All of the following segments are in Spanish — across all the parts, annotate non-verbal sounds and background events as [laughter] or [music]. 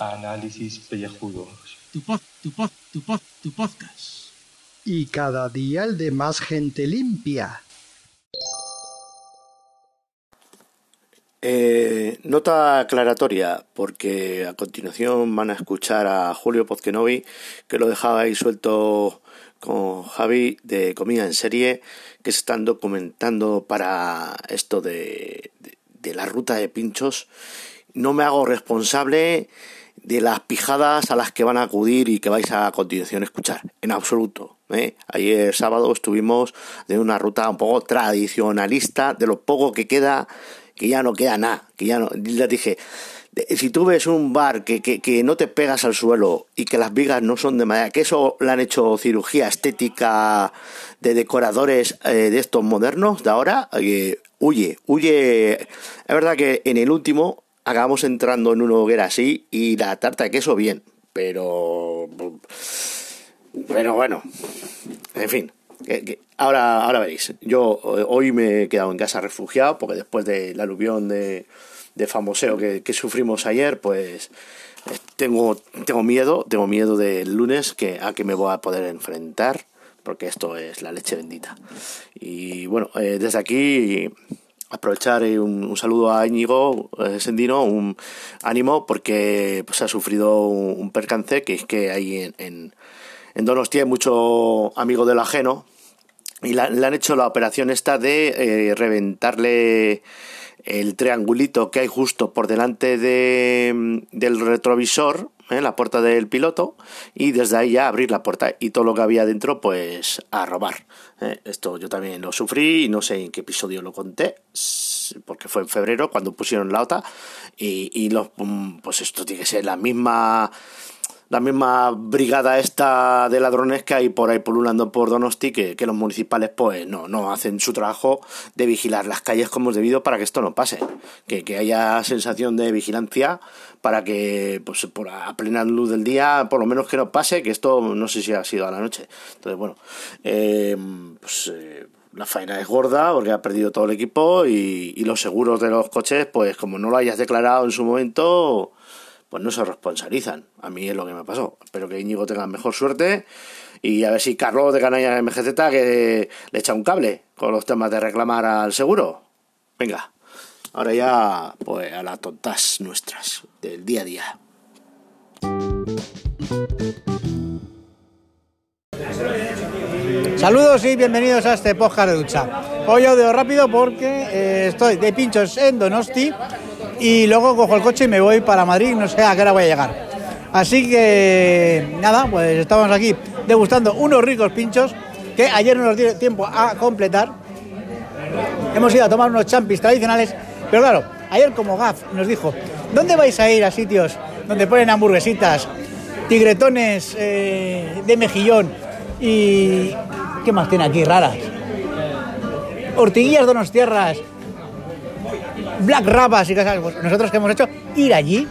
Análisis pellejudos. Tu pod, tu pod, tu pod, tu podcast. Y cada día el de más gente limpia. Eh, nota aclaratoria, porque a continuación van a escuchar a Julio Pozquenovi, que lo dejaba ahí suelto con Javi de Comida en Serie, que se están documentando para esto de, de, la ruta de pinchos. No me hago responsable de las pijadas a las que van a acudir y que vais a, a continuación escuchar, en absoluto. ¿eh? Ayer sábado estuvimos de una ruta un poco tradicionalista, de lo poco que queda, que ya no queda nada, que ya no, les dije, si tú ves un bar que, que, que, no te pegas al suelo y que las vigas no son de madera, que eso le han hecho cirugía estética de decoradores eh, de estos modernos de ahora, huye, huye. Es verdad que en el último acabamos entrando en una hoguera así y la tarta de queso bien, pero... Pero bueno, en fin. Que, ahora, ahora veréis. Yo hoy me he quedado en casa refugiado porque después del aluvión de, de famoseo que, que, sufrimos ayer, pues tengo, tengo miedo, tengo miedo del lunes que, a que me voy a poder enfrentar porque esto es la leche bendita. Y bueno, eh, desde aquí aprovechar un, un, saludo a Íñigo eh, Sendino, un ánimo porque pues, ha sufrido un, un percance que es que hay en, en, en Donostia hay mucho amigo del ajeno y le han hecho la operación esta de eh, reventarle el triangulito que hay justo por delante de, del retrovisor, ¿eh? la puerta del piloto, y desde ahí ya abrir la puerta y todo lo que había dentro, pues a robar. ¿eh? Esto yo también lo sufrí y no sé en qué episodio lo conté, porque fue en febrero cuando pusieron la OTA, y, y los, pues esto tiene que ser la misma la misma brigada esta de ladrones que hay por ahí pululando por Donosti que, que, los municipales pues no, no hacen su trabajo de vigilar las calles como es debido para que esto no pase. Que, que haya sensación de vigilancia para que pues por a plena luz del día por lo menos que no pase que esto no sé si ha sido a la noche. Entonces bueno eh, pues eh, la faena es gorda porque ha perdido todo el equipo y, y los seguros de los coches pues como no lo hayas declarado en su momento pues no se responsabilizan. A mí es lo que me pasó. Espero que Íñigo tenga mejor suerte y a ver si Carlos de Canalla MGZ que le echa un cable con los temas de reclamar al seguro. Venga, ahora ya pues a las tontas nuestras del día a día. Saludos y bienvenidos a este podcast de ducha. Hoy audio rápido porque eh, estoy de pinchos en Donosti y luego cojo el coche y me voy para Madrid, no sé a qué hora voy a llegar. Así que nada, pues estamos aquí degustando unos ricos pinchos que ayer no nos dio tiempo a completar. Hemos ido a tomar unos champis tradicionales, pero claro, ayer como Gaf nos dijo, ¿dónde vais a ir a sitios donde ponen hamburguesitas, tigretones eh, de mejillón y... ¿Qué más tiene aquí raras? Ortiguillas donostierras, Black Rabas y cosas. Pues nosotros que hemos hecho, ir allí,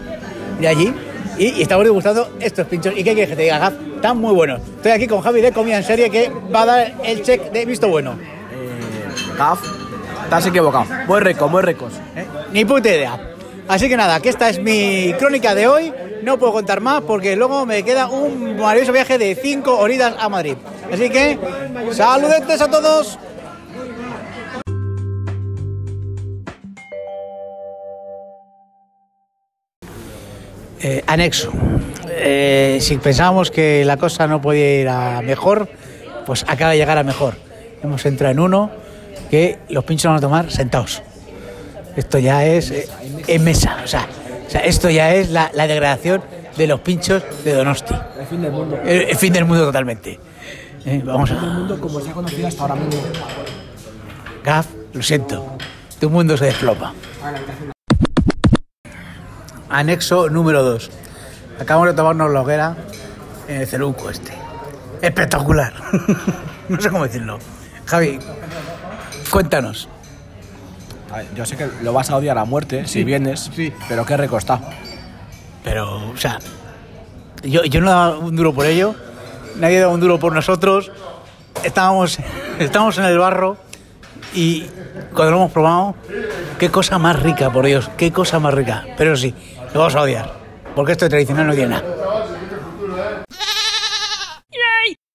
ir allí, y, y, estamos degustando estos pinchos. ¿Y qué quieres que te diga, Gaf? Están muy buenos. Estoy aquí con Javi de Comida en Serie que va a dar el check de visto bueno. Eh, Gaf, estás equivocado. Muy rico, muy ricos. ¿Eh? Ni puta idea. Así que nada, que esta es mi crónica de hoy. No puedo contar más porque luego me queda un maravilloso viaje de 5 horitas a Madrid. Así que, saludetes a todos. Eh, anexo. Eh, si pensábamos que la cosa no podía ir a mejor, pues acaba de llegar a mejor. Hemos entrado en uno que los pinchos van a tomar sentados. Esto ya es eh, en mesa, o sea, o sea, esto ya es la, la, degradación de los pinchos de Donosti. El fin del mundo. El, el fin del mundo totalmente. Eh, vamos el fin del mundo como se ha conocido hasta ahora mismo. Gaf, lo siento, tu mundo se desploma. Anexo número 2. Acabamos de tomarnos la hoguera en el Celuco este. Espectacular. [laughs] no sé cómo decirlo. Javi, cuéntanos. A ver, yo sé que lo vas a odiar a muerte sí, si vienes, sí. pero qué recosta. Pero, o sea, yo, yo no daba un duro por ello, nadie daba un duro por nosotros. Estábamos, [laughs] estábamos en el barro Y cuando lo hemos probado, qué cosa más rica, por Dios, qué cosa más rica. Pero sí, lo vamos a odiar, porque esto de tradicional no tiene nada.